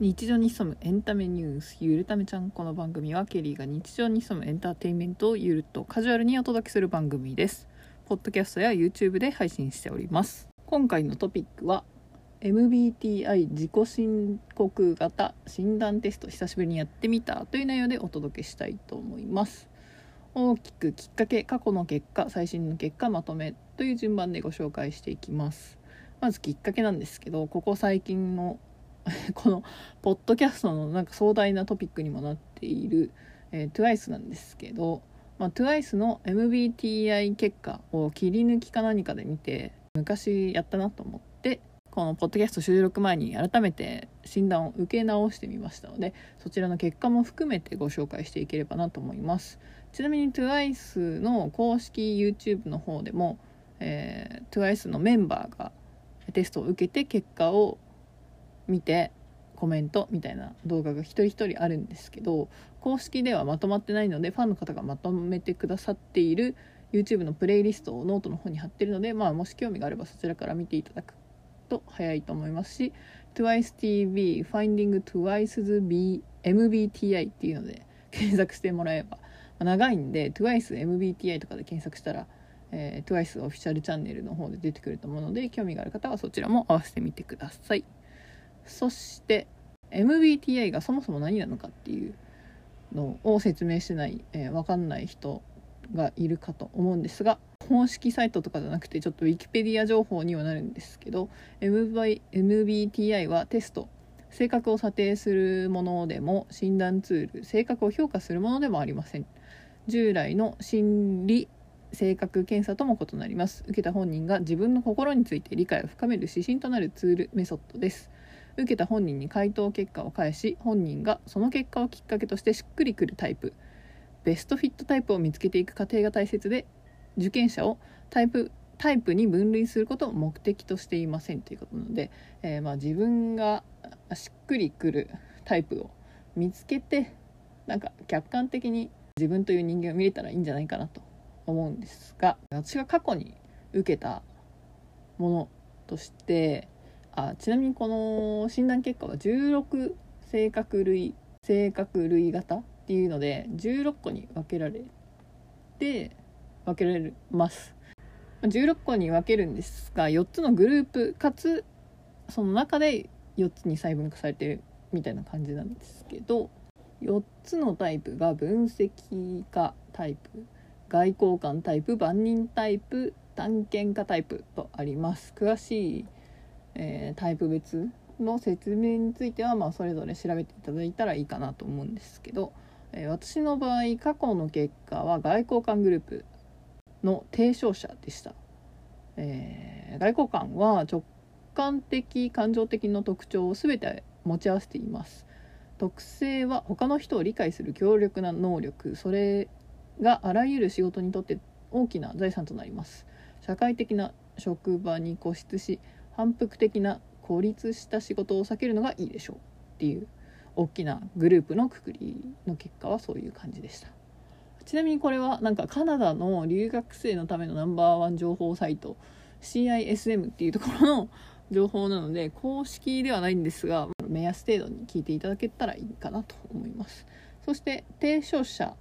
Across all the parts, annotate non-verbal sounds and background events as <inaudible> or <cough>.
日常に潜むエンタメニュースゆるためちゃんこの番組はケリーが日常に潜むエンターテインメントをゆるっとカジュアルにお届けする番組です。ポッドキャストや YouTube で配信しております。今回のトピックは MBTI 自己申告型診断テスト久しぶりにやってみたという内容でお届けしたいと思います。大きくきっかけ過去の結果最新の結果まとめという順番でご紹介していきます。まずきっかけなんですけどここ最近の <laughs> このポッドキャストのなんか壮大なトピックにもなっている、えー、TWICE なんですけど、まあ、TWICE の MBTI 結果を切り抜きか何かで見て昔やったなと思ってこのポッドキャスト収録前に改めて診断を受け直してみましたのでそちらの結果も含めてご紹介していければなと思います。ちなみに TWICE の公式 YouTube の方でも、えー、TWICE のメンバーがテストを受けて結果を見てコメントみたいな動画が一人一人あるんですけど公式ではまとまってないのでファンの方がまとめてくださっている YouTube のプレイリストをノートの方に貼ってるので、まあ、もし興味があればそちらから見ていただくと早いと思いますし TWICETV Finding TWICE's B MBTI っていうので検索してもらえば、まあ、長いんで TWICEMBTI とかで検索したら、えー、TWICE オフィシャルチャンネルの方で出てくると思うので興味がある方はそちらも合わせてみてください。そして MBTI がそもそも何なのかっていうのを説明してない、えー、分かんない人がいるかと思うんですが公式サイトとかじゃなくてちょっと Wikipedia 情報にはなるんですけど MBTI はテスト性格を査定するものでも診断ツール性格を評価するものでもありません。従来の心理性格検査とも異なります。受けた本人が自分の心について理解を深める指針となるツールメソッドです。受けた本人に回答結果を返し本人がその結果をきっかけとしてしっくりくるタイプベストフィットタイプを見つけていく過程が大切で受験者をタイプタイプに分類することを目的としていませんということなので、えー、まあ自分がしっくりくるタイプを見つけてなんか客観的に自分という人間を見れたらいいんじゃないかなと思うんですが私が過去に受けたものとしてあちなみにこの診断結果は16性格類性格類型っていうので16個に分けられて分けられます。16個に分けるんですが4つのグループかつその中で4つに細分化されてるみたいな感じなんですけど4つのタイプが分析家タイプ外交官タイプ万人タイプ探検家タイプとあります。詳しいえー、タイプ別の説明については、まあ、それぞれ調べていただいたらいいかなと思うんですけど、えー、私の場合過去の結果は外交官グループの提唱者でした、えー、外交官は直感的感情的の特徴を全て持ち合わせています。特性は他の人を理解する強力な能力それがあらゆる仕事にとって大きな財産となります。社会的な職場に固執し反復的な孤立した仕事を避けるのがいいでしょうっていう大きなグループのくくりの結果はそういう感じでした。ちなみにこれはなんかカナダの留学生のためのナンバーワン情報サイト CISM っていうところの情報なので公式ではないんですが目安程度に聞いていただけたらいいかなと思います。そして提唱者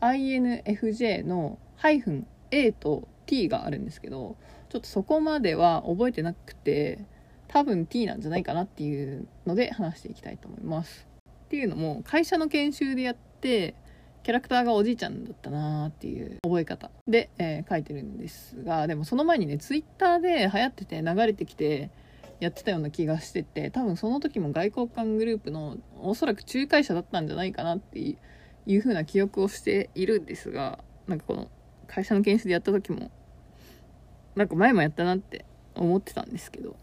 INFJ の -A と T があるんですけどちょっとそこまでは覚えてなくて多分 T なんじゃないかなっていうので話していきたいと思います。っていうのも会社の研修でやってキャラクターがおじいちゃんだったなーっていう覚え方。で、えー、書いてるんですがでもその前にねツイッターで流行ってて流れてきてやってたような気がしてて多分その時も外交官グループのおそらく仲介者だったんじゃないかなっていう風な記憶をしているんですがなんかこの会社の研修でやった時もなんか前もやったなって思ってたんですけど。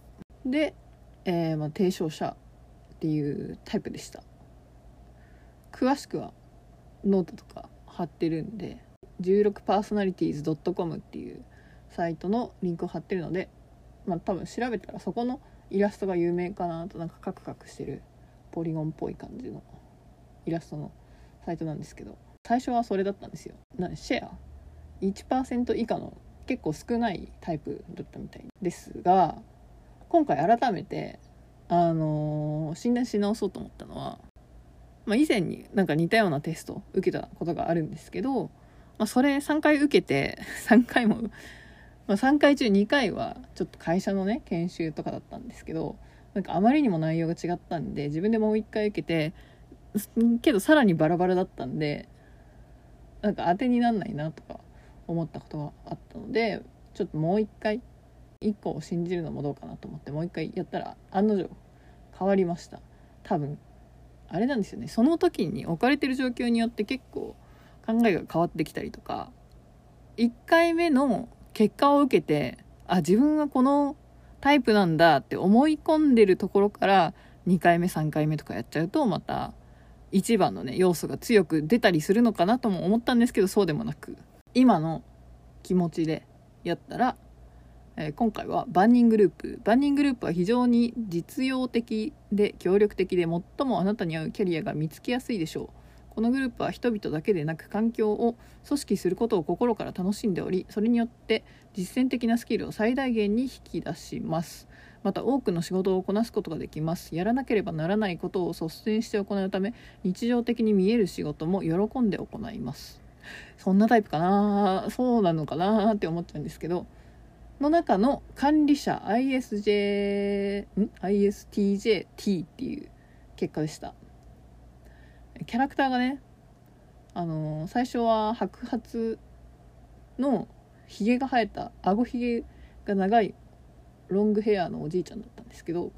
で、えー、まあ、提唱者っていうタイプでした。詳しくはノートとか貼ってるんで 16personalities.com っていうサイトのリンクを貼ってるのでまあ多分調べたらそこのイラストが有名かなとなんかカクカクしてるポリゴンっぽい感じのイラストのサイトなんですけど最初はそれだったんですよ。なシェア？1%以下の結構少ないタイプだったみたいですが今回改めてあのー診断し直そうと思ったのは、まあ、以前になんか似たようなテスト受けたことがあるんですけど、まあ、それ3回受けて <laughs> 3回も、ま、3回中2回はちょっと会社のね研修とかだったんですけどなんかあまりにも内容が違ったんで自分でもう1回受けてけどさらにバラバラだったんでなんか当てになんないなとか思ったことがあったのでちょっともう一回一個を信じるのもどうかなと思ってもう一回やったら案の定変わりました。多分あれなんですよね。その時に置かれてる状況によって結構考えが変わってきたりとか1回目の結果を受けてあ自分はこのタイプなんだって思い込んでるところから2回目3回目とかやっちゃうとまた一番のね要素が強く出たりするのかなとも思ったんですけどそうでもなく。今の気持ちでやったら、えー今回は万人グループ。万人グループは非常に実用的で協力的で最もあなたに合うキャリアが見つけやすいでしょう。このグループは人々だけでなく環境を組織することを心から楽しんでおりそれによって実践的なスキルを最大限に引き出します。また多くの仕事をこなすことができます。やらなければならないことを率先して行うため日常的に見える仕事も喜んで行います。そんなタイプかなそうなのかなって思っちゃうんですけどの中の管理者 ISJ ん？ISTJT っていう結果でした。キャラクターがねあのー最初は白髪のひげが生えた顎ひげが長いロングヘアのおじいちゃんだったんですけど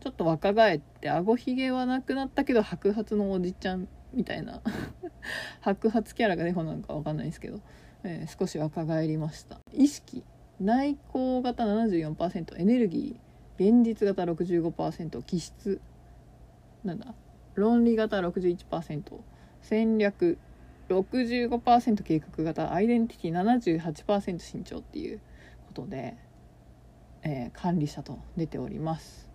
ちょっと若返って顎ひげはなくなったけど白髪のおじちゃんみたいな。<laughs> 白髪キャラがデフォなのか分かんないですけど、えー少し若返りました。意識内向型74%エネルギー現実型65%気質。なんだ論理型61%戦略65%計画型。アイデンティティ78%身長っていうことで、えー管理者と出ております。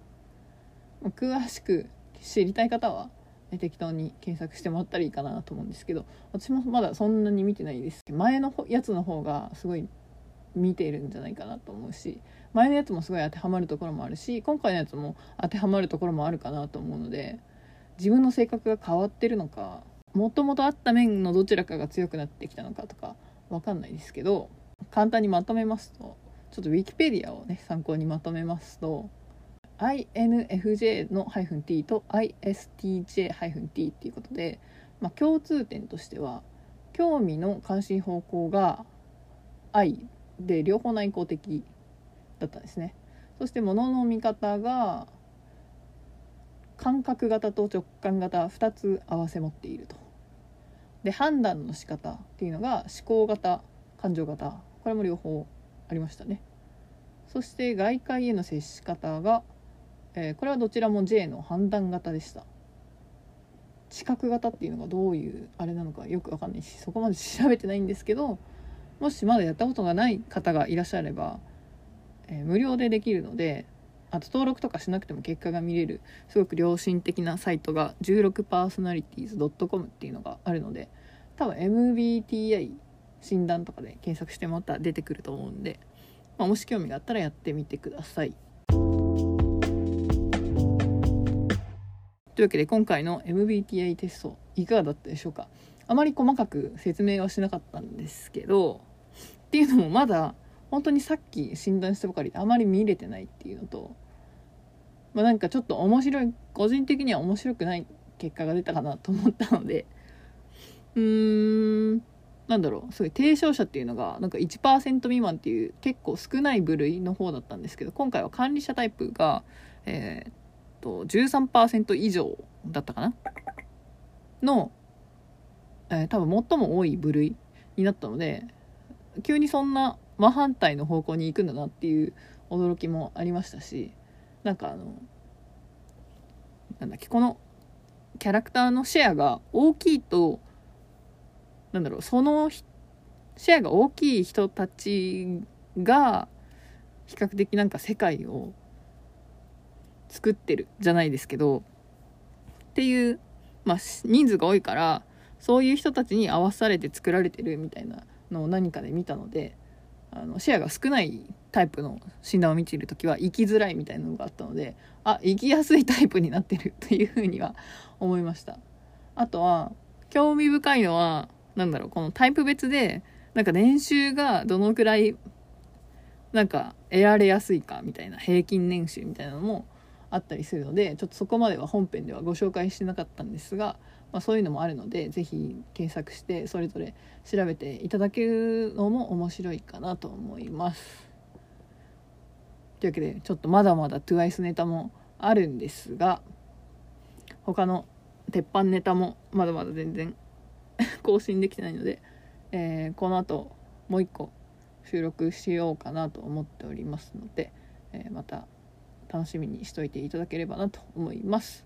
詳しく知りたい方はえ適当に検索してもらったらいいかなと思うんですけど私もまだそんなに見てないです。前のやつの方がすごい見ているんじゃないかなと思うし前のやつもすごい当てはまるところもあるし今回のやつも当てはまるところもあるかなと思うので自分の性格が変わってるのかもともとあった面のどちらかが強くなってきたのかとかわかんないですけど簡単にまとめますとちょっとウィキペディアをね参考にまとめますと INFJ の -t と ISTJ-t っていうことで、まあ、共通点としては興味の関心方向が愛で両方内向的だったんですね。そして物の見方が感覚型と直感型2つ合わせ持っていると。で判断の仕方っていうのが思考型感情型。これも両方ありましたね。そして外界への接し方が、えーこれはどちらも J の判断型でした知覚型っていうのがどういうあれなのかよくわかんないしそこまで調べてないんですけどもしまだやったことがない方がいらっしゃれば、えー無料でできるのであと登録とかしなくても結果が見れるすごく良心的なサイトが 16personalities.com っていうのがあるので多分 MBTI 診断とかで検索してもらったら出てくると思うんで、まあ、もし興味があったらやってみてください。というわけで今回の MBTI テストいかがだったでしょうか？あまり細かく説明はしなかったんですけどっていうのもまだ本当にさっき診断したばかりであまり見れてないっていうのとまあなんかちょっと面白い個人的には面白くない結果が出たかなと思ったのでうーんなんだろうすごい低症者っていうのがなんか1%未満っていう結構少ない部類の方だったんですけど今回は管理者タイプがえーと13%以上だったかな？の、えー多分最も多い部類になったので急にそんな真反対の方向に行くんだなっていう驚きもありましたしなんかあのなんだっけこのキャラクターのシェアが大きいとなんだろうそのシェアが大きい人たちが比較的なんか世界を作ってるじゃないですけどっていう、まあ、人数が多いからそういう人たちに合わされて作られてるみたいなのを何かで見たのであのシェアが少ないタイプの診断を見ている時は生きづらいみたいなのがあったのであ生きやすいタイプになってるというふうには思いました。あとは興味深いのは何だろうこのタイプ別でなんか年収がどのくらいなんか得られやすいかみたいな平均年収みたいなのもあったりするのでちょっとそこまでは本編ではご紹介してなかったんですが、まあ、そういうのもあるので是非検索してそれぞれ調べていただけるのも面白いかなと思います。というわけでちょっとまだまだ TWICE ネタもあるんですが他の鉄板ネタもまだまだ全然 <laughs> 更新できてないので、えー、この後もう一個収録しようかなと思っておりますので、えー、また楽しみにしといていただければなと思います。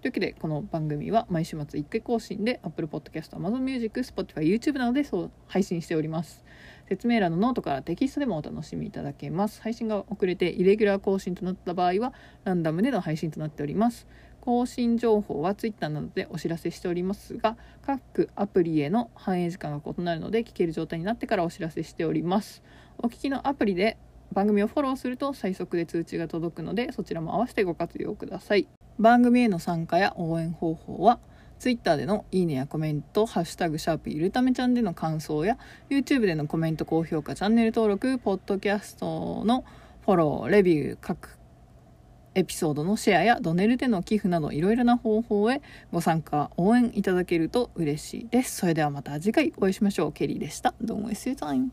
というわけでこの番組は毎週末1回更新で Apple Podcast、Amazon Music、Spotify、YouTube などでそう配信しております。説明欄のノートからテキストでもお楽しみいただけます。配信が遅れてイレギュラー更新となった場合はランダムでの配信となっております。更新情報は Twitter などでお知らせしておりますが各アプリへの反映時間が異なるので聞ける状態になってからお知らせしておりますお聞きのアプリで番組をフォローすると最速で通知が届くのでそちらも合わせてご活用ください。番組への参加や応援方法は Twitter でのいいねやコメント、ハッシュタグシャープゆるためちゃんでの感想や YouTube でのコメント、高評価、チャンネル登録、ポッドキャストのフォロー、レビュー、各エピソードのシェアやドネルでの寄付などいろいろな方法へご参加応援いただけると嬉しいです。それではまた次回お会いしましょう。ケリーでした。どうも See you time